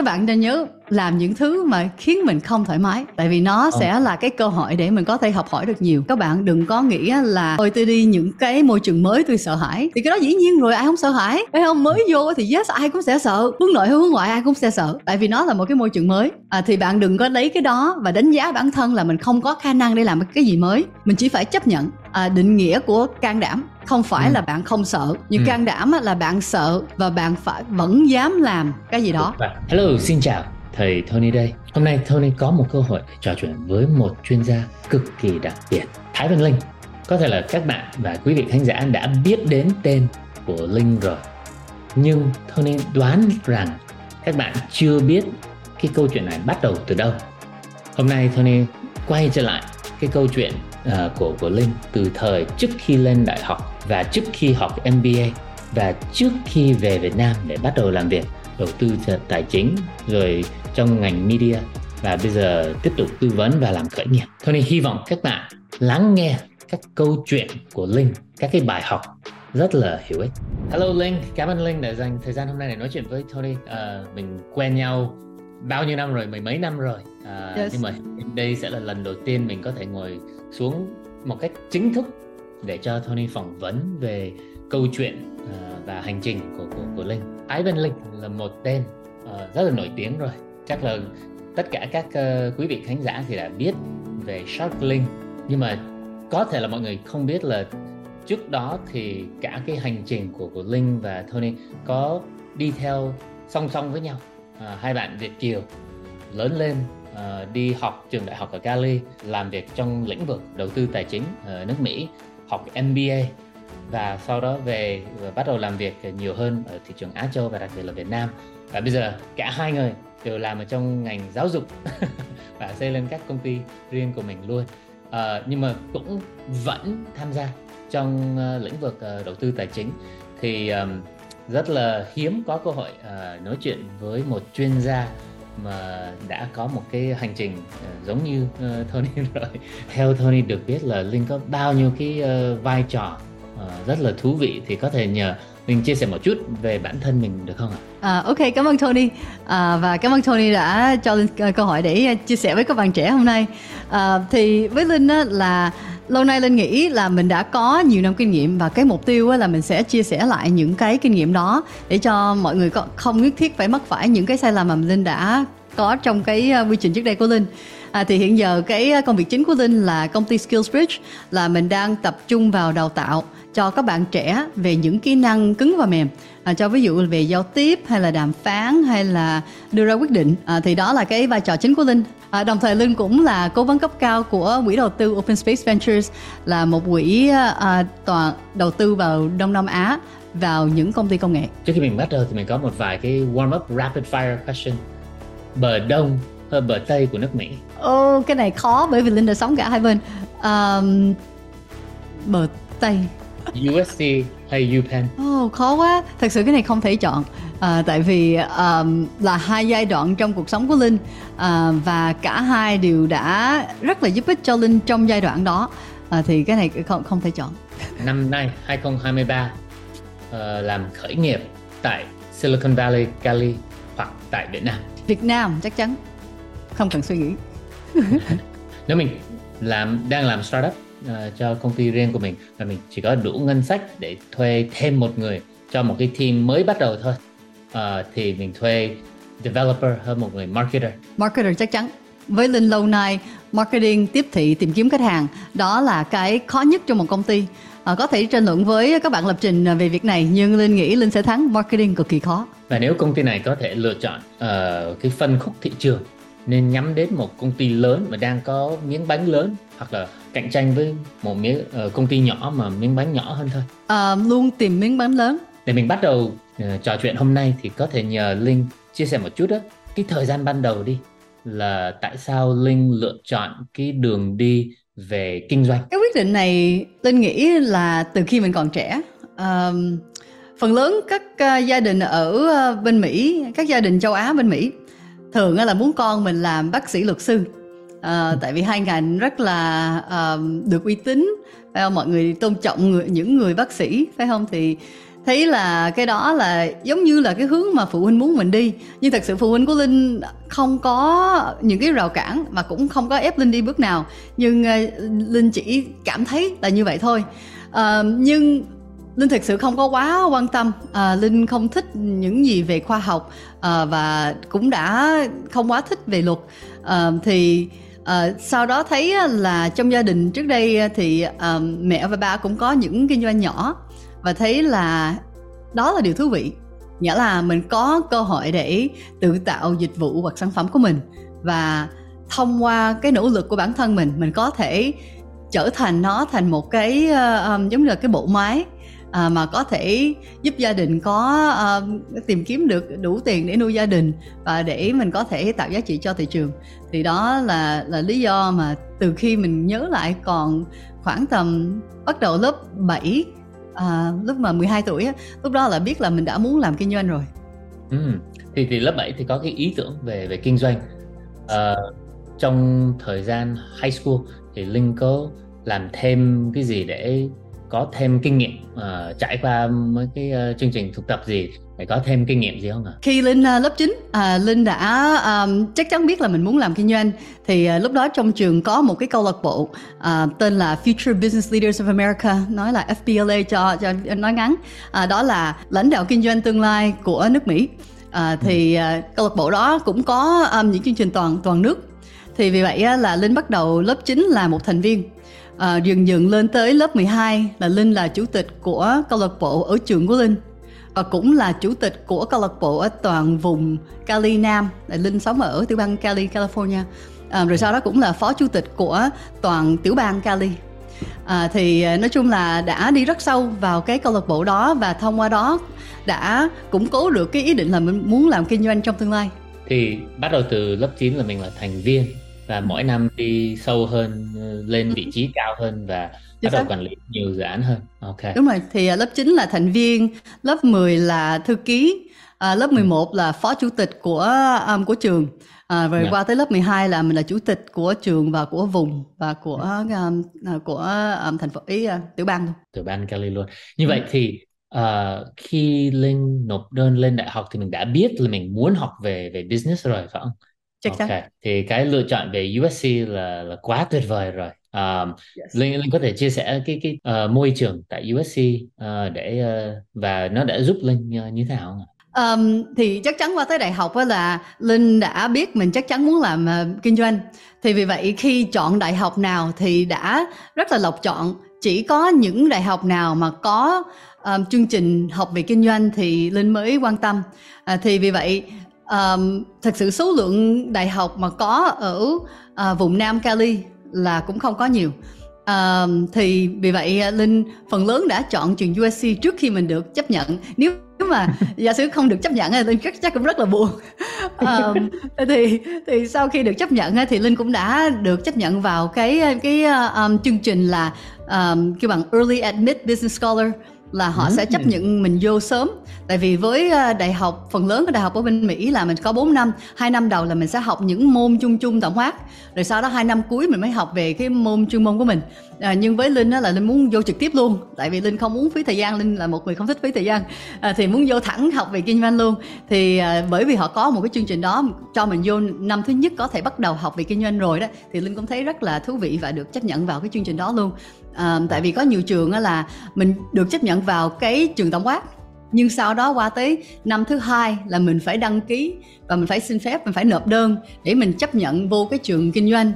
các bạn nên nhớ làm những thứ mà khiến mình không thoải mái. Tại vì nó ờ. sẽ là cái cơ hội để mình có thể học hỏi được nhiều. Các bạn đừng có nghĩ là ôi tôi đi những cái môi trường mới tôi sợ hãi. Thì cái đó dĩ nhiên rồi ai không sợ hãi. Phải không? Mới vô thì yes ai cũng sẽ sợ. Hướng nội hay hướng ngoại ai cũng sẽ sợ. Tại vì nó là một cái môi trường mới. À, thì bạn đừng có lấy cái đó và đánh giá bản thân là mình không có khả năng để làm cái gì mới. Mình chỉ phải chấp nhận à, định nghĩa của can đảm. Không phải ừ. là bạn không sợ. Nhưng ừ. can đảm là bạn sợ và bạn phải vẫn dám làm cái gì đó. Hello xin chào thầy Tony đây. Hôm nay Tony có một cơ hội để trò chuyện với một chuyên gia cực kỳ đặc biệt Thái Văn Linh. Có thể là các bạn và quý vị khán giả đã biết đến tên của Linh rồi. Nhưng Tony đoán rằng các bạn chưa biết cái câu chuyện này bắt đầu từ đâu. Hôm nay Tony quay trở lại cái câu chuyện uh, của của Linh từ thời trước khi lên đại học và trước khi học MBA và trước khi về Việt Nam để bắt đầu làm việc đầu tư tài chính rồi trong ngành media và bây giờ tiếp tục tư vấn và làm khởi nghiệp. Tony hy vọng các bạn lắng nghe các câu chuyện của Linh, các cái bài học rất là hữu ích. Hello Linh, cảm ơn Linh đã dành thời gian hôm nay để nói chuyện với Tony. Uh, mình quen nhau bao nhiêu năm rồi, mười mấy năm rồi. Uh, yes. Nhưng mà đây sẽ là lần đầu tiên mình có thể ngồi xuống một cách chính thức để cho Tony phỏng vấn về câu chuyện uh, và hành trình của của, của Linh. Ivan Linh là một tên uh, rất là nổi tiếng rồi. Chắc là tất cả các uh, quý vị khán giả thì đã biết về Sharklink nhưng mà có thể là mọi người không biết là trước đó thì cả cái hành trình của của Linh và Tony có đi theo song song với nhau. À, hai bạn Việt kiều lớn lên à, đi học trường đại học ở Cali làm việc trong lĩnh vực đầu tư tài chính ở nước Mỹ học MBA và sau đó về và bắt đầu làm việc nhiều hơn ở thị trường Á Châu và đặc biệt là Việt Nam. Và bây giờ cả hai người đều làm ở trong ngành giáo dục. Và xây lên các công ty riêng của mình luôn. À, nhưng mà cũng vẫn tham gia trong uh, lĩnh vực uh, đầu tư tài chính. Thì um, rất là hiếm có cơ hội uh, nói chuyện với một chuyên gia mà đã có một cái hành trình uh, giống như uh, Tony rồi. Theo Tony được biết là Linh có bao nhiêu cái uh, vai trò uh, rất là thú vị thì có thể nhờ mình chia sẻ một chút về bản thân mình được không ạ? À, ok, cảm ơn Tony à, và cảm ơn Tony đã cho Linh à, câu hỏi để à, chia sẻ với các bạn trẻ hôm nay. À, thì với Linh á, là lâu nay linh nghĩ là mình đã có nhiều năm kinh nghiệm và cái mục tiêu là mình sẽ chia sẻ lại những cái kinh nghiệm đó để cho mọi người không nhất thiết phải mắc phải những cái sai lầm mà linh đã có trong cái à, quy trình trước đây của linh À, thì hiện giờ cái công việc chính của Linh là công ty Skillsbridge là mình đang tập trung vào đào tạo cho các bạn trẻ về những kỹ năng cứng và mềm. À, cho ví dụ về giao tiếp hay là đàm phán hay là đưa ra quyết định. À, thì đó là cái vai trò chính của linh. À, đồng thời linh cũng là cố vấn cấp cao của quỹ đầu tư Open Space Ventures là một quỹ à, toàn đầu tư vào Đông Nam Á vào những công ty công nghệ. Trước khi mình bắt đầu thì mình có một vài cái warm up rapid fire question. Bờ đông hay bờ tây của nước Mỹ. Ô, cái này khó bởi vì Linh đã sống cả hai bên. Um, bờ tây USC hay UPenn? Oh, khó quá. Thật sự cái này không thể chọn. À, tại vì um, là hai giai đoạn trong cuộc sống của Linh à, và cả hai đều đã rất là giúp ích cho Linh trong giai đoạn đó. À, thì cái này không không thể chọn. Năm nay 2023 uh, làm khởi nghiệp tại Silicon Valley, Cali hoặc tại Việt Nam. Việt Nam chắc chắn. Không cần suy nghĩ. Nếu mình làm đang làm startup uh, cho công ty riêng của mình. Và mình chỉ có đủ ngân sách để thuê thêm một người cho một cái team mới bắt đầu thôi. Uh, thì mình thuê developer hơn một người marketer. Marketer chắc chắn. Với linh lâu nay marketing tiếp thị tìm kiếm khách hàng đó là cái khó nhất trong một công ty. À, có thể tranh luận với các bạn lập trình về việc này nhưng linh nghĩ linh sẽ thắng. Marketing cực kỳ khó. Và nếu công ty này có thể lựa chọn uh, cái phân khúc thị trường nên nhắm đến một công ty lớn mà đang có miếng bánh lớn hoặc là cạnh tranh với một miếng uh, công ty nhỏ mà miếng bánh nhỏ hơn thôi. À, luôn tìm miếng bánh lớn. Để mình bắt đầu uh, trò chuyện hôm nay thì có thể nhờ linh chia sẻ một chút đó. Cái thời gian ban đầu đi là tại sao linh lựa chọn cái đường đi về kinh doanh? Cái quyết định này linh nghĩ là từ khi mình còn trẻ. Um, phần lớn các uh, gia đình ở uh, bên mỹ các gia đình châu á bên mỹ thường là muốn con mình làm bác sĩ luật sư. À, tại vì hai ngành rất là uh, được uy tín phải không? Mọi người tôn trọng người, những người bác sĩ phải không? Thì thấy là cái đó là giống như là cái hướng mà phụ huynh muốn mình đi. Nhưng thật sự phụ huynh của linh không có những cái rào cản và cũng không có ép linh đi bước nào. Nhưng uh, linh chỉ cảm thấy là như vậy thôi. Uh, nhưng linh thực sự không có quá quan tâm. À, linh không thích những gì về khoa học à, và cũng đã không quá thích về luật. À, thì à, sau đó thấy à, là trong gia đình trước đây à, thì à, mẹ và ba cũng có những kinh doanh nhỏ và thấy là đó là điều thú vị. Nghĩa là mình có cơ hội để tự tạo dịch vụ hoặc sản phẩm của mình và thông qua cái nỗ lực của bản thân mình mình có thể trở thành nó thành một cái uh, giống như là cái bộ máy à, mà có thể giúp gia đình có à, tìm kiếm được đủ tiền để nuôi gia đình và để mình có thể tạo giá trị cho thị trường thì đó là là lý do mà từ khi mình nhớ lại còn khoảng tầm bắt đầu lớp 7 à, lúc mà 12 tuổi lúc đó là biết là mình đã muốn làm kinh doanh rồi ừ. thì thì lớp 7 thì có cái ý tưởng về về kinh doanh à, trong thời gian high school thì linh có làm thêm cái gì để có thêm kinh nghiệm uh, trải qua mấy cái uh, chương trình thực tập gì để có thêm kinh nghiệm gì không ạ? Khi Linh uh, lớp 9, uh, Linh đã um, chắc chắn biết là mình muốn làm kinh doanh. Thì uh, lúc đó trong trường có một cái câu lạc bộ uh, tên là Future Business Leaders of America nói là FBLA cho cho nói ngắn. Uh, đó là lãnh đạo kinh doanh tương lai của nước Mỹ. Uh, thì uh, câu lạc bộ đó cũng có um, những chương trình toàn toàn nước. Thì vì vậy là Linh bắt đầu lớp 9 là một thành viên Ờ, à, dần dần lên tới lớp 12 là Linh là chủ tịch của câu lạc bộ ở trường của Linh. Và cũng là chủ tịch của câu lạc bộ ở toàn vùng Cali Nam. Là Linh sống ở tiểu bang Cali, California. À, rồi sau đó cũng là phó chủ tịch của toàn tiểu bang Cali. À, thì nói chung là đã đi rất sâu vào cái câu lạc bộ đó và thông qua đó đã củng cố được cái ý định là mình muốn làm kinh doanh trong tương lai. Thì bắt đầu từ lớp 9 là mình là thành viên và mỗi năm đi sâu hơn lên vị trí cao hơn và bắt đầu quản lý nhiều dự án hơn. Ok. Đúng rồi thì à, lớp 9 là thành viên lớp 10 là thư ký à, lớp 11 ừ. là phó chủ tịch của um, của trường. À, rồi yeah. Dạ. qua tới lớp 12 là mình là chủ tịch của trường và của vùng và của um, của um, thành phố ý uh, tiểu bang luôn. Tiểu bang Cali luôn. Như ừ. vậy thì uh, khi linh nộp đơn lên đại học thì mình đã biết là mình muốn học về về business rồi phải không chắc chắn. okay. thì cái lựa chọn về USC là là quá tuyệt vời rồi. Um, yes. linh linh có thể chia sẻ cái cái uh, môi trường tại USC uh, để uh, và nó đã giúp linh uh, như thế nào không Um, thì chắc chắn qua tới đại học là linh đã biết mình chắc chắn muốn làm uh, kinh doanh. Thì vì vậy khi chọn đại học nào thì đã rất là lọc chọn. Chỉ có những đại học nào mà có um, chương trình học về kinh doanh thì linh mới quan tâm. À, thì vì vậy um, thật sự số lượng đại học mà có ở uh, vùng Nam Cali là cũng không có nhiều. Um, thì vì vậy Linh phần lớn đã chọn trường USC trước khi mình được chấp nhận. Nếu mà giả sử không được chấp nhận thì linh chắc chắc cũng rất là buồn. Um, thì thì sau khi được chấp nhận thì linh cũng đã được chấp nhận vào cái cái um, chương trình là um, kêu bằng early admit business scholar là họ ừ. sẽ chấp nhận mình vô sớm tại vì với ờ, đại học phần lớn của đại học ở bên Mỹ là mình có 4 năm hai năm đầu là mình sẽ học những môn chung chung tổng quát rồi sau đó hai năm cuối mình mới học về cái môn chuyên môn của mình. À, nhưng với linh đó là linh muốn vô trực tiếp luôn tại vì linh không muốn phí thời gian linh là một người không thích phí thời gian. À, thì muốn vô thẳng học về kinh doanh luôn. Thì à, bởi vì họ có một cái chương trình đó cho mình vô năm thứ nhất có thể bắt đầu học về kinh doanh rồi đó thì linh cũng thấy rất là thú vị và được chấp nhận vào cái chương trình đó luôn. À, tại vì có nhiều trường là mình được chấp nhận vào cái trường tổng quát nhưng sau đó qua tới năm thứ hai là mình phải đăng ký và mình phải xin phép mình phải nộp đơn để mình chấp nhận vô cái trường kinh doanh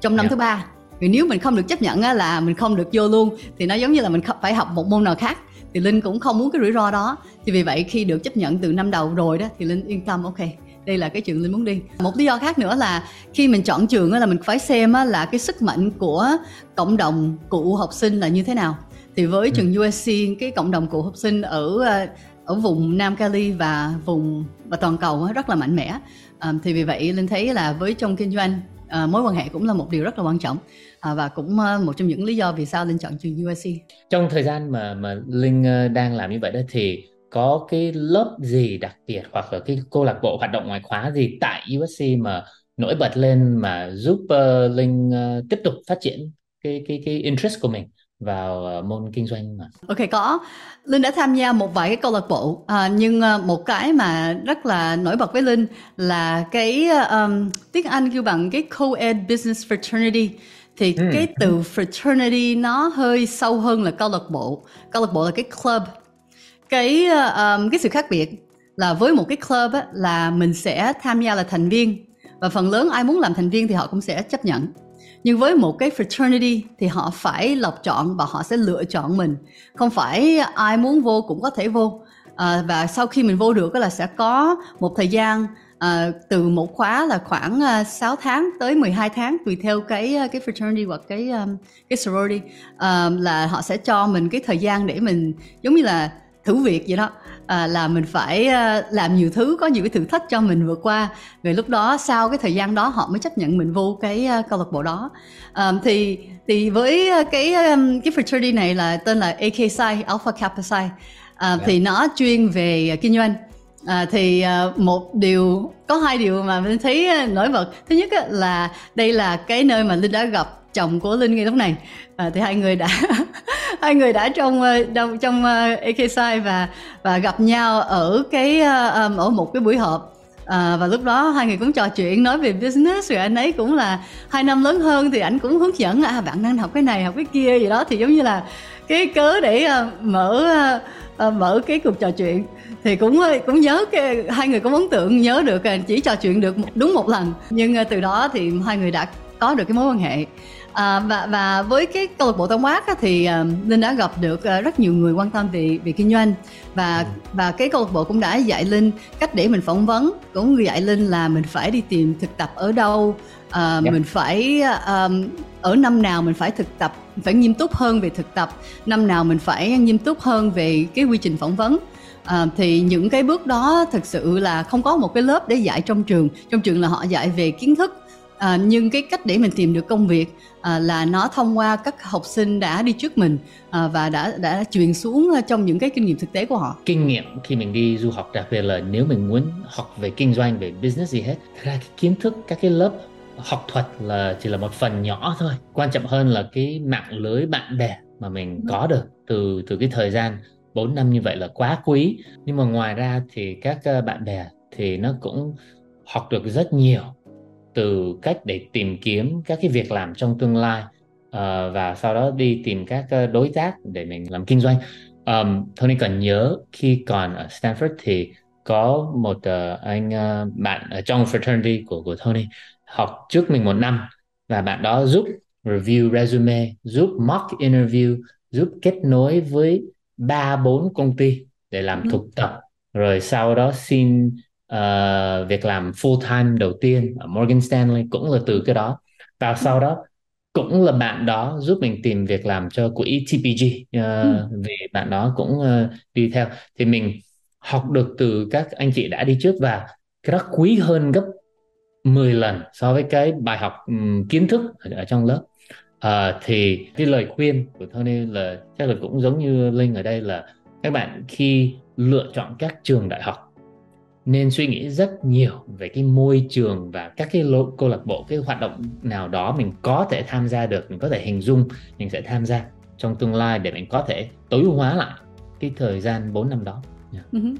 trong năm yeah. Dạ. thứ ba vì nếu mình không được chấp nhận là mình không được vô luôn thì nó giống như là mình phải học một môn nào khác thì linh cũng không muốn cái rủi ro đó thì vì vậy khi được chấp nhận từ năm đầu rồi đó thì linh yên tâm ok đây là cái trường linh muốn đi một lý do khác nữa là khi mình chọn trường là mình phải xem là cái sức mạnh của cộng đồng cụ học sinh là như thế nào thì với ừ. trường USC cái cộng đồng cụ học sinh ở ờ, ở vùng Nam Cali và vùng và toàn cầu rất là mạnh mẽ. À, thì vì vậy linh thấy là với trong kinh doanh à, mối quan hệ cũng là một điều rất là quan trọng. À, và cũng một trong những lý do vì sao linh chọn trường USC trong thời gian mà mà linh đang làm như vậy đó thì có cái lớp gì đặc biệt hoặc là cái câu lạc bộ hoạt động ngoại khóa gì tại USC mà nổi bật lên mà giúp uh, linh uh, tiếp tục phát triển cái cái cái interest của mình vào uh, môn kinh doanh mà. Ok có. Linh đã tham gia một vài cái câu lạc bộ à, nhưng uh, một cái mà rất là nổi bật với linh là cái um, tiếng anh kêu bằng cái co-ed business fraternity. Thì ừ. cái từ fraternity nó hơi sâu hơn là câu lạc bộ. Câu lạc bộ là cái club. Cái um, cái sự khác biệt là với một cái club á, là mình sẽ tham gia là thành viên và phần lớn ai muốn làm thành viên thì họ cũng sẽ chấp nhận nhưng với một cái fraternity thì họ phải lọc chọn và họ sẽ lựa chọn mình. Không phải ai muốn vô cũng có thể vô. À, và sau khi mình vô được là sẽ có một thời gian à, từ một khóa là khoảng à, 6 tháng tới 12 tháng tùy theo cái à, cái fraternity hoặc cái um, cái sorority. À, là họ sẽ cho mình cái thời gian để mình giống như là thử việc vậy đó à, là mình phải à, làm nhiều thứ có nhiều cái thử thách cho mình vượt qua. Rồi lúc đó sau cái thời gian đó họ mới chấp nhận mình vô cái uh, câu lạc bộ đó. À, thì thì với cái cái fraternity này là tên là AK Psi Alpha Kappa Psi. À, yeah. thì nó chuyên về kinh doanh. À, thì uh, một điều có hai điều mà mình thấy nổi bật. Thứ nhất là đây là cái nơi mà linh đã gặp chồng của linh ngay lúc này. À, thì hai người đã hai người đã trong ờ, trong ờ, trong AKSI và và gặp nhau ở cái ờ, ở một cái buổi họp. À, và lúc đó hai người cũng trò chuyện nói về business rồi anh ấy cũng là hai năm lớn hơn thì anh cũng hướng dẫn à bạn đang học cái này học cái kia gì đó. Thì giống như là cái cớ để uh, mở uh, mở cái cuộc trò chuyện. Thì cũng cũng nhớ cái hai người cũng ấn tượng nhớ được chỉ trò chuyện được đúng một lần. Nhưng uh, từ đó thì hai người đã có được cái mối quan hệ à, và và với cái câu lạc bộ Tân Quát á, thì uh, linh đã gặp được uh, rất nhiều người quan tâm về về kinh doanh và ừ. và cái câu lạc bộ cũng đã dạy linh cách để mình phỏng vấn cũng dạy linh là mình phải đi tìm thực tập ở đâu uh, yeah. mình phải um, ở năm nào mình phải thực tập phải nghiêm túc hơn về thực tập năm nào mình phải nghiêm túc hơn về cái quy trình phỏng vấn À, thì những cái bước đó thực sự là không có một cái lớp để dạy trong trường trong trường là họ dạy về kiến thức à, nhưng cái cách để mình tìm được công việc à, là nó thông qua các học sinh đã đi trước mình à, và đã đã truyền xuống trong những cái kinh nghiệm thực tế của họ. Kinh nghiệm khi mình đi du học đặc biệt là nếu mình muốn học về kinh doanh về business gì hết thật ra cái kiến thức các cái lớp học thuật là chỉ là một phần nhỏ thôi. Quan trọng hơn là cái mạng lưới bạn bè mà mình có được từ từ cái thời gian 4 năm như vậy là quá quý. Nhưng mà ngoài ra thì các bạn bè thì nó cũng học được rất nhiều từ cách để tìm kiếm các cái việc làm trong tương lai uh, và sau đó đi tìm các uh, đối tác để mình làm kinh doanh um, Tony cần nhớ khi còn ở Stanford thì có một uh, anh uh, bạn ở trong fraternity của của Tony học trước mình một năm và bạn đó giúp review resume giúp mock interview giúp kết nối với ba bốn công ty để làm ừ. thực tập rồi sau đó xin uh, việc làm full time đầu tiên ở Morgan Stanley cũng là từ cái đó. Và sau đó cũng là bạn đó giúp mình tìm việc làm cho quỹ TPG uh, ừ. vì bạn đó cũng uh, đi theo. Thì mình học được từ các anh chị đã đi trước và cái đó quý hơn gấp 10 lần so với cái bài học um, kiến thức ở, ở trong lớp. Uh, thì cái lời khuyên của Tony là chắc là cũng giống như Linh ở đây là các bạn khi lựa chọn các trường đại học nên suy nghĩ rất nhiều về cái môi trường và các cái câu lạc bộ, cái hoạt động nào đó mình có thể tham gia được, mình có thể hình dung, mình sẽ tham gia trong tương lai để mình có thể tối ưu hóa lại cái thời gian 4 năm đó dạ. ừ yeah.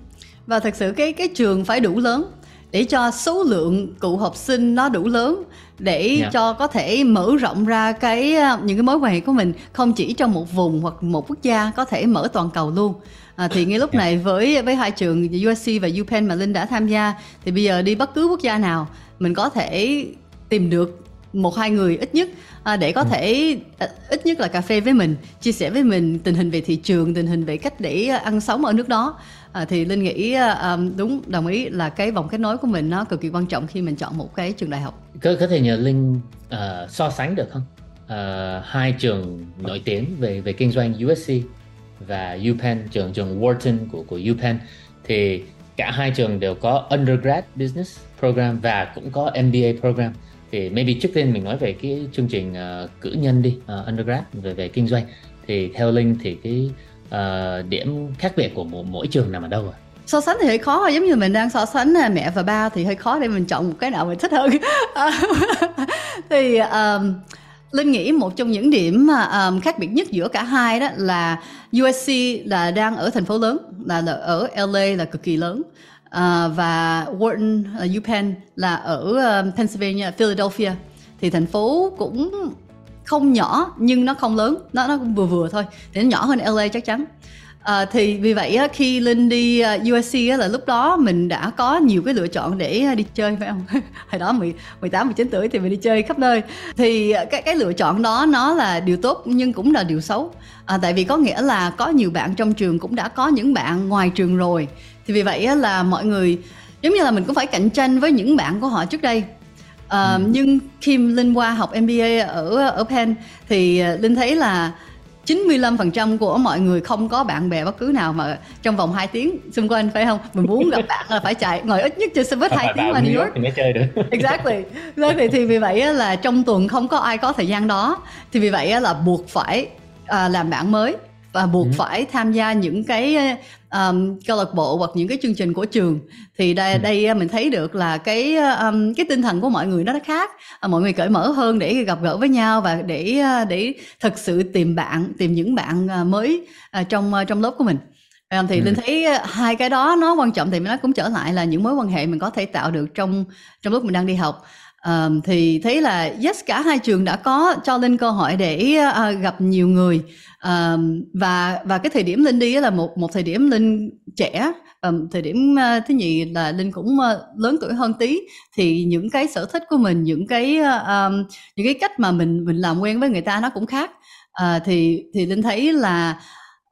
Và thật sự cái cái trường phải đủ lớn để cho số lượng cụ học sinh nó đủ lớn để yeah. cho có thể mở rộng ra cái những cái mối quan hệ của mình không chỉ trong một vùng hoặc một quốc gia có thể mở toàn cầu luôn À, thì ngay lúc này với với hai trường USC và UPenn mà Linh đã tham gia thì bây giờ đi bất cứ quốc gia nào mình có thể tìm được một hai người ít nhất à, để có ừ. thể à, ít nhất là cà phê với mình chia sẻ với mình tình hình về thị trường tình hình về cách để ăn sống ở nước đó. À, thì linh nghĩ um, đúng đồng ý là cái vòng kết nối của mình nó cực kỳ quan trọng khi mình chọn một cái trường đại học. Có có thể nhờ linh uh, so sánh được không? Uh, hai trường nổi tiếng về về kinh doanh USC và UPenn trường trường Wharton của của UPenn thì cả hai trường đều có undergrad business program và cũng có MBA program thì maybe trước tiên mình nói về cái chương trình uh, cử nhân đi uh, undergrad về về kinh doanh thì theo linh thì cái uh, điểm khác biệt của mỗi, mỗi trường nằm ở đâu ạ? À? so sánh thì hơi khó giống như mình đang so sánh mẹ và ba thì hơi khó để mình chọn một cái nào mình thích hơn thì um, Linh nghĩ một trong những điểm um, khác biệt nhất giữa cả hai đó là USC là đang ở thành phố lớn là, là ở LA là cực kỳ lớn uh, và Wharton uh, UPenn là ở uh, Pennsylvania Philadelphia thì thành phố cũng không nhỏ nhưng nó không lớn nó nó cũng vừa vừa thôi thì nó nhỏ hơn LA chắc chắn À, thì vì vậy á, khi Linh đi uh, USC á, là lúc đó mình đã có nhiều cái lựa chọn để uh, đi chơi phải không? Hồi đó 10, 18, 19 tuổi thì mình đi chơi khắp nơi. Thì uh, cái cái lựa chọn đó nó là điều tốt nhưng cũng là điều xấu. À, tại vì có nghĩa là có nhiều bạn trong trường cũng đã có những bạn ngoài trường rồi. Thì vì vậy á, là mọi người giống như là mình cũng phải cạnh tranh với những bạn của họ trước đây. À, ừ. Nhưng khi Linh qua học MBA ở ở Penn thì Linh thấy là 95% của mọi người không có bạn bè bất cứ nào mà trong vòng 2 tiếng xung quanh phải không? Mình muốn gặp bạn là phải chạy ngồi ít nhất trên xe buýt 2 tiếng qua New York thì mới chơi được. exactly. exactly. Thì vì vậy là trong tuần không có ai có thời gian đó. Thì vì vậy là buộc phải à, làm bạn mới và buộc ừ. phải tham gia những cái um, câu lạc bộ hoặc những cái chương trình của trường thì đây ừ. đây mình thấy được là cái um, cái tinh thần của mọi người nó khác uh, mọi người cởi mở hơn để gặp gỡ với nhau và để uh, để thực sự tìm bạn tìm những bạn uh, mới uh, trong trong lớp của mình thì ừ. linh thấy hai cái đó nó quan trọng thì nó cũng trở lại là những mối quan hệ mình có thể tạo được trong trong lúc mình đang đi học Um, thì thấy là yes cả hai trường đã có cho linh cơ hội để uh, gặp nhiều người. Um, và và cái thời điểm linh đi là một một thời điểm linh trẻ. Um, thời điểm uh, thứ nhì là linh cũng uh, lớn tuổi hơn tí. Thì những cái sở thích của mình những cái um, những cái cách mà mình mình làm quen với người ta nó cũng khác. Uh, thì thì linh thấy là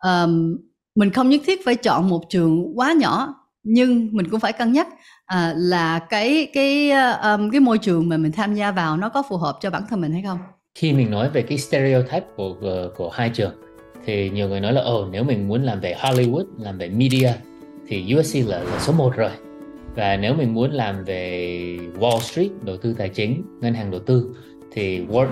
um, mình không nhất thiết phải chọn một trường quá nhỏ nhưng mình cũng phải cân nhắc à, là cái cái um, cái môi trường mà mình tham gia vào nó có phù hợp cho bản thân mình hay không? Khi mình nói về cái stereotype của của hai trường thì nhiều người nói là ồ nếu mình muốn làm về Hollywood làm về media thì USC là, là số 1 rồi. Và nếu mình muốn làm về Wall Street đầu tư tài chính ngân hàng đầu tư thì Wharton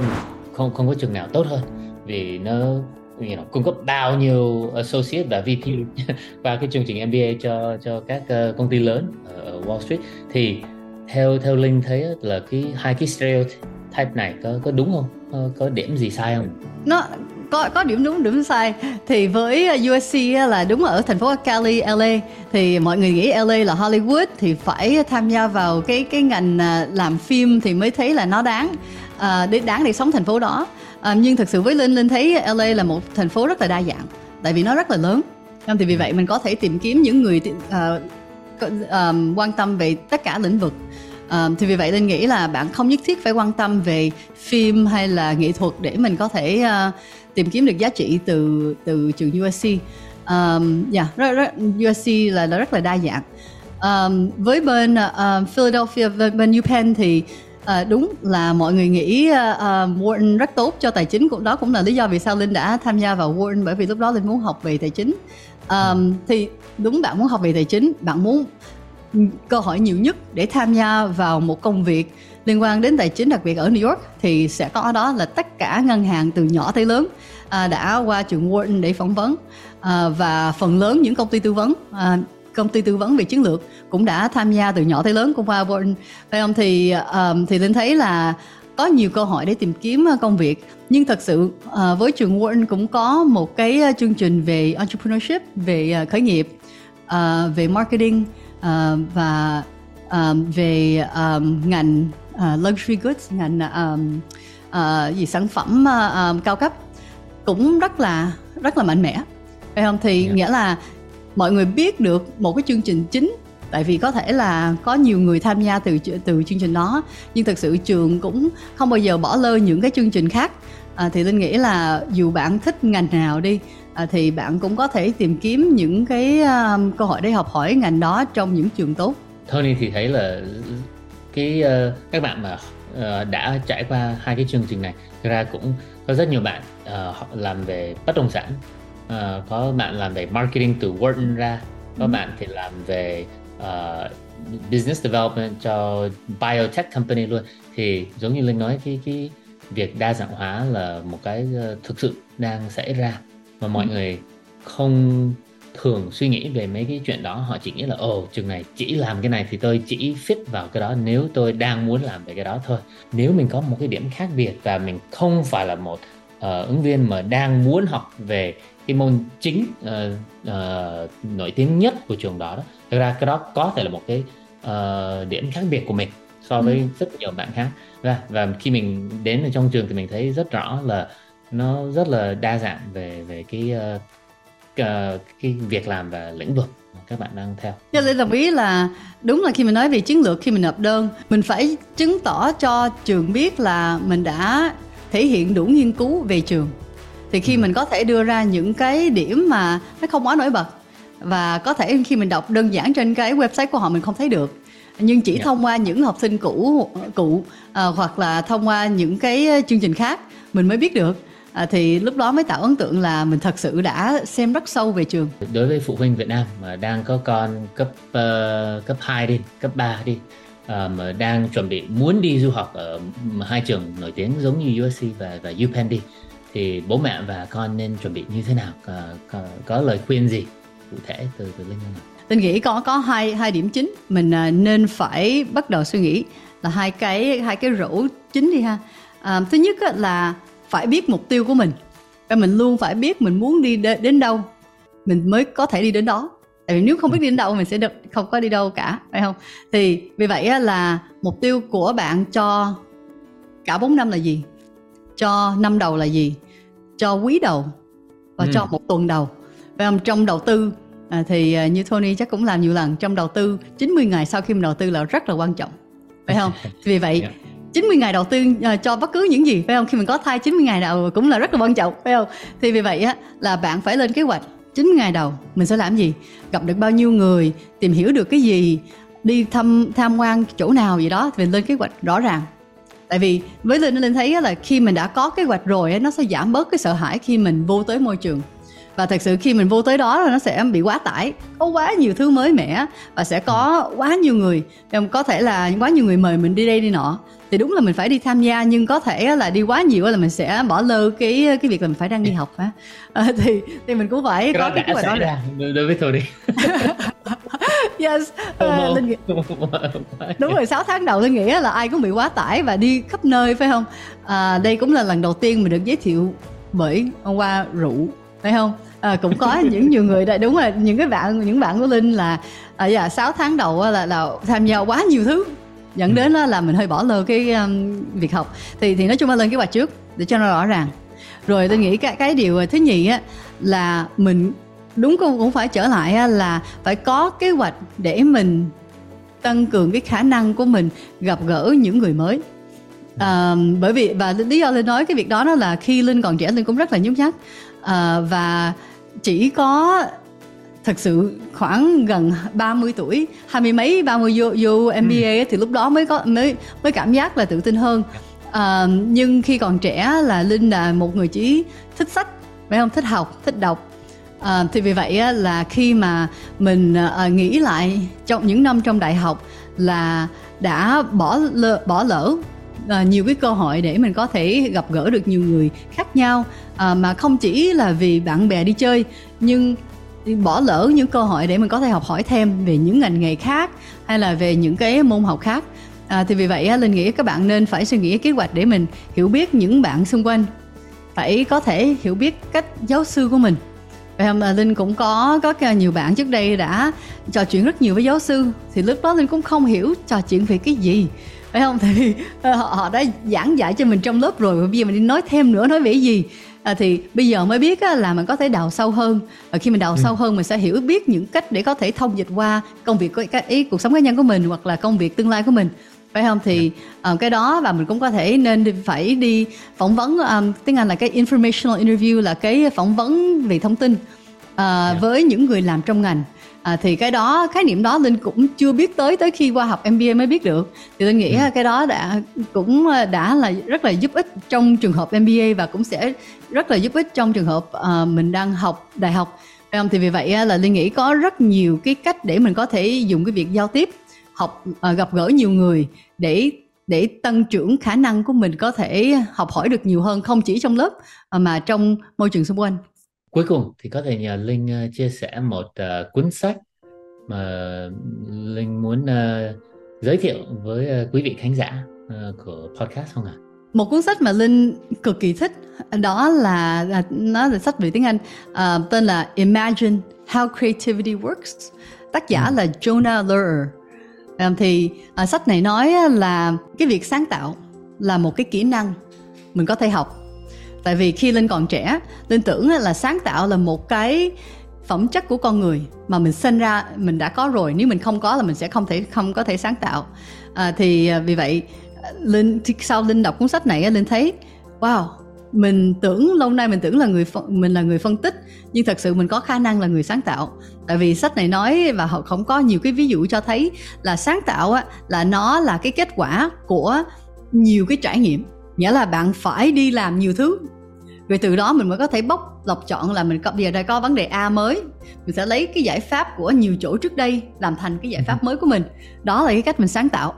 không không có trường nào tốt hơn vì nó you know, cung cấp bao nhiêu associate và VP và cái chương trình MBA cho cho các uh, công ty lớn ở Wall Street thì theo theo Linh thấy là cái hai cái stereotype này có có đúng không? Có, có điểm gì sai không? Nó có có điểm đúng điểm sai thì với ờ, USC là đúng ở thành phố Cali LA thì mọi người nghĩ LA là Hollywood thì phải tham gia vào cái cái ngành ờ, làm phim thì mới thấy là nó đáng à, để đáng để sống thành phố đó à, nhưng thực sự với linh linh thấy LA là một thành phố rất là đa dạng tại vì nó rất là lớn. Thì vì vậy mình có thể tìm kiếm những người uh, uh, quan tâm về tất cả lĩnh vực. Uh, thì vì vậy linh nghĩ là bạn không nhất thiết phải quan tâm về phim hay là nghệ thuật để mình có thể uh, tìm kiếm được giá trị từ từ trường USC um, yeah, dạ, rất, rất, USC là, là rất là đa dạng. Um, với bên uh, Philadelphia bên, bên UPenn thì À, đúng là mọi người nghĩ uh, Wharton rất tốt cho tài chính cũng đó cũng là lý do vì sao Linh đã tham gia vào Wharton bởi vì lúc đó Linh muốn học về tài chính. Um, thì đúng bạn muốn học về tài chính bạn muốn cơ hội nhiều nhất để tham gia vào một công việc liên quan đến tài chính đặc biệt ở New York thì sẽ có đó là tất cả ngân hàng từ nhỏ tới lớn à, đã qua trường Wharton để phỏng vấn à, và phần lớn những công ty tư vấn à, công ty tư vấn về chiến lược cũng đã tham gia từ nhỏ tới lớn của Wharton phải không thì um, thì linh thấy là có nhiều cơ hội để tìm kiếm công việc nhưng thật sự uh, với trường Wharton cũng có một cái chương trình về entrepreneurship về khởi nghiệp uh, về marketing uh, và um, về um, ngành uh, luxury goods ngành um, uh, gì sản phẩm uh, um, cao cấp cũng rất là rất là mạnh mẽ phải không thì yeah. Dạ. nghĩa là mọi người biết được một cái chương trình chính tại vì có thể là có nhiều người tham gia từ từ chương trình đó nhưng thực sự trường cũng không bao giờ bỏ lơ những cái chương trình khác. À, thì linh nghĩ là dù bạn thích ngành nào đi à, thì bạn cũng có thể tìm kiếm những cái um, cơ hội để học hỏi ngành đó trong những trường tốt. Tony thì thấy là cái uh, các bạn mà uh, đã trải qua hai cái chương trình này ra cũng có rất nhiều bạn uh, làm về bất động sản uh, có bạn làm về marketing từ Wharton ra có ừ. bạn thì làm về uh, business development cho biotech company luôn thì giống như linh nói cái cái việc đa dạng hóa là một cái uh, thực sự đang xảy ra mà mọi ừ. người không thường suy nghĩ về mấy cái chuyện đó họ chỉ nghĩ là ồ chừng này chỉ làm cái này thì tôi chỉ fit vào cái đó nếu tôi đang muốn làm về cái đó thôi nếu mình có một cái điểm khác biệt và mình không phải là một uh, ứng viên mà đang muốn học về cái môn chính uh, uh, nổi tiếng nhất của trường đó đó thực ra cái đó có thể là một cái uh, điểm khác biệt của mình so với ừ. rất nhiều bạn khác và và khi mình đến ở trong trường thì mình thấy rất rõ là nó rất là đa dạng về về cái uh, uh, cái việc làm và lĩnh vực mà các bạn đang theo. Cho nên đồng ý là đúng là khi mình nói về chiến lược khi mình nộp đơn, mình phải chứng tỏ cho trường biết là mình đã thể hiện đủ nghiên cứu về trường. Thì khi ừ. mình có thể đưa ra những cái điểm mà nó không quá nổi bật và có thể khi mình đọc đơn giản trên cái website của họ mình không thấy được nhưng chỉ yeah. Dạ. thông qua những học sinh cũ cụ à, hoặc là thông qua những cái chương trình khác mình mới biết được à, thì lúc đó mới tạo ấn tượng là mình thật sự đã xem rất sâu về trường đối với phụ huynh Việt Nam mà đang có con cấp uh, cấp 2 đi cấp 3 đi uh, mà đang chuẩn bị muốn đi du học ở hai trường nổi tiếng giống như USC và và UPenn đi thì bố mẹ và con nên chuẩn bị như thế nào? Có, có, có lời khuyên gì cụ thể từ từ linh không Linh nghĩ có có hai hai điểm chính. Mình à, nên phải bắt đầu suy nghĩ là hai cái hai cái rổ chính đi ha. À, thứ nhất là phải biết mục tiêu của mình. Và mình luôn phải biết mình muốn đi đến đâu. Mình mới có thể đi đến đó. Tại vì nếu không biết đi đến đâu mình sẽ được không có đi đâu cả phải không? Thì vì vậy là mục tiêu của bạn cho cả 4 năm là gì? Cho năm đầu là gì? Cho quý đầu và ừ. cho một tuần đầu. Phải không? Trong đầu tư à, thì à, như Tony chắc cũng làm nhiều lần trong đầu tư 90 ngày sau khi mình đầu tư là rất là quan trọng. Phải không? Vì vậy yeah. 90 ngày đầu tư uh, cho bất cứ những gì phải không? Khi mình có thai 90 ngày đầu cũng là rất là quan trọng phải không? Thì vì vậy á là bạn phải lên kế hoạch 90 ngày đầu mình sẽ làm gì? Gặp được bao nhiêu người tìm hiểu được cái gì đi thăm tham quan chỗ nào gì đó thì mình lên kế hoạch rõ ràng tại vì với linh linh thấy là khi mình đã có kế hoạch rồi nó sẽ giảm bớt cái sợ hãi khi mình vô tới môi trường. Và thật sự khi mình vô tới đó là nó sẽ bị quá tải có quá nhiều thứ mới mẻ và sẽ có quá nhiều người có thể là quá nhiều người mời mình đi đây đi nọ. Thì đúng là mình phải đi tham gia nhưng có thể là đi quá nhiều là mình sẽ bỏ lơ cái cái việc là mình phải đang đi học á. À, thì thì mình cũng phải cái có cái đó ra đối với tôi đi yes. Linh nghĩ... đúng rồi 6 tháng đầu tôi nghĩ là ai cũng bị quá tải và đi khắp nơi phải không? À, đây cũng là lần đầu tiên mình được giới thiệu bởi hôm qua rượu phải không? À, cũng có những nhiều người đây đúng là những cái bạn những bạn của linh là à, dạ, 6 tháng đầu là là tham gia quá nhiều thứ. Dẫn đến là mình hơi bỏ lơ cái um, việc học. Thì thì nói chung là lên kế hoạch trước để cho nó rõ ràng. Rồi tôi nghĩ cái cái điều thứ nhì á là mình đúng cũng cũng phải trở lại là phải có kế hoạch để mình tăng cường cái khả năng của mình gặp gỡ những người mới. À, bởi vì và lý do linh nói cái việc đó đó là khi linh còn trẻ linh cũng rất là nhút nhát. À, và chỉ có thật sự khoảng gần 30 tuổi hai mươi mấy ba mươi vô vô MBA ừ. thì lúc đó mới có mới mới cảm giác là tự tin hơn. À, nhưng khi còn trẻ là linh là một người chỉ thích sách phải không? Thích học thích đọc à, thì vì vậy là khi mà mình à, nghĩ lại trong những năm trong đại học là đã bỏ lỡ, bỏ lỡ à, nhiều cái cơ hội để mình có thể gặp gỡ được nhiều người khác nhau. À, mà không chỉ là vì bạn bè đi chơi nhưng bỏ lỡ những cơ hội để mình có thể học hỏi thêm về những ngành nghề khác hay là về những cái môn học khác. À, thì vì vậy linh nghĩ các bạn nên phải suy nghĩ kế hoạch để mình hiểu biết những bạn xung quanh. Phải có thể hiểu biết cách giáo sư của mình không linh cũng có có nhiều bạn trước đây đã trò chuyện rất nhiều với giáo sư. Thì lúc đó linh cũng không hiểu trò chuyện về cái gì. Phải không? Thì họ, họ đã giảng dạy cho mình trong lớp rồi bây giờ mình đi nói thêm nữa nói về cái gì? À, thì bây giờ mới biết á, là mình có thể đào sâu hơn. Và khi mình đào ừ. sâu hơn mình sẽ hiểu biết những cách để có thể thông dịch qua công việc của cái ý cuộc sống cá nhân của mình hoặc là công việc tương lai của mình phải không thì uh, cái đó và mình cũng có thể nên đi, phải đi phỏng vấn um, tiếng anh là cái informational interview là cái phỏng vấn về thông tin uh, yeah. Dạ. với những người làm trong ngành à, thì cái đó khái niệm đó linh cũng chưa biết tới tới khi qua học MBA mới biết được thì tôi nghĩ ừ. cái đó đã cũng đã là rất là giúp ích trong trường hợp MBA và cũng sẽ rất là giúp ích trong trường hợp uh, mình đang học đại học phải không thì vì vậy là linh nghĩ có rất nhiều cái cách để mình có thể dùng cái việc giao tiếp học uh, gặp gỡ nhiều người để để tăng trưởng khả năng của mình có thể học hỏi được nhiều hơn không chỉ trong lớp mà trong môi trường xung quanh cuối cùng thì có thể nhờ Linh uh, chia sẻ một uh, cuốn sách mà Linh muốn uh, giới thiệu với uh, quý vị khán giả uh, của podcast không ạ? À? một cuốn sách mà linh cực kỳ thích đó là, nó là sách về tiếng anh uh, tên là Imagine How Creativity Works tác giả ừ. là Jonah Lehrer Ờ, thì à, sách này nói là cái việc sáng tạo là một cái kỹ năng mình có thể học. Tại vì khi linh còn trẻ linh tưởng là sáng tạo là một cái phẩm chất của con người mà mình sinh ra mình đã có rồi. Nếu mình không có là mình sẽ không thể không có thể sáng tạo. À, thì vì vậy linh sau linh đọc cuốn sách này linh thấy wow mình tưởng lâu nay mình tưởng là người mình là người phân tích nhưng thật sự mình có khả năng là người sáng tạo. Tại vì sách này nói và họ không có nhiều cái ví dụ cho thấy là sáng tạo á là nó là cái kết quả của nhiều cái trải nghiệm. Nghĩa là bạn phải đi làm nhiều thứ. Rồi từ đó mình mới có thể bóc lọc chọn là mình có bây giờ đây có vấn đề A mới. Mình sẽ lấy cái giải pháp của nhiều chỗ trước đây làm thành cái giải pháp mới của mình. Đó là cái cách mình sáng tạo.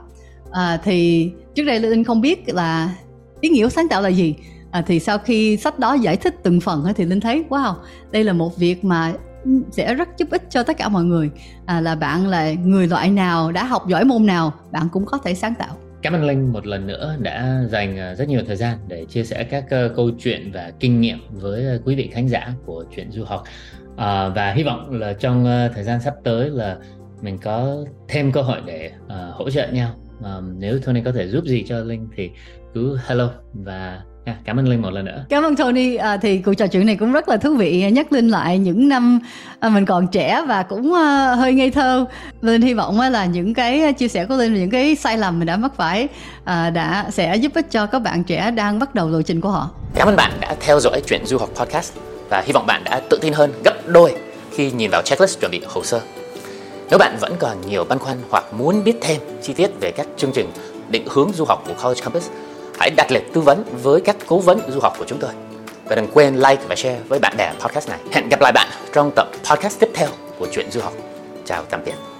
À, thì trước đây linh không biết là ý nghĩa sáng tạo là gì à, thì sau khi sách đó giải thích từng phần thì linh thấy wow đây là một việc mà sẽ rất giúp ích cho tất cả mọi người. À, là bạn là người loại nào đã học giỏi môn nào bạn cũng có thể sáng tạo. Cảm ơn Linh một lần nữa đã dành à, rất nhiều thời gian để chia sẻ các ờ, câu chuyện và kinh nghiệm với ờ, quý vị khán giả của chuyện du học. À, và hy vọng là trong ờ, thời gian sắp tới là mình có thêm cơ hội để uh, hỗ trợ nhau. Uh, nếu Tony có thể giúp gì cho Linh thì cứ hello và À, cảm ơn Linh một lần nữa. Cảm ơn Tony. À, thì cuộc trò chuyện này cũng rất là thú vị. Nhắc Linh lại những năm à, mình còn trẻ và cũng à, hơi ngây thơ. Linh hy vọng à, là những cái chia sẻ của Linh và những cái sai lầm mình đã mắc phải à, đã sẽ giúp ích cho các bạn trẻ đang bắt đầu lộ trình của họ. Cảm ơn bạn đã theo dõi chuyện du học podcast và hy vọng bạn đã tự tin hơn gấp đôi khi nhìn vào checklist chuẩn bị hồ sơ. Nếu bạn vẫn còn nhiều băn khoăn hoặc muốn biết thêm chi tiết về các chương trình định hướng du học của College Campus, hãy đặt lịch tư vấn với các cố vấn du học của chúng tôi. Và đừng quên like và share với bạn bè podcast này. Hẹn gặp lại bạn trong tập podcast tiếp theo của chuyện du học. Chào tạm biệt.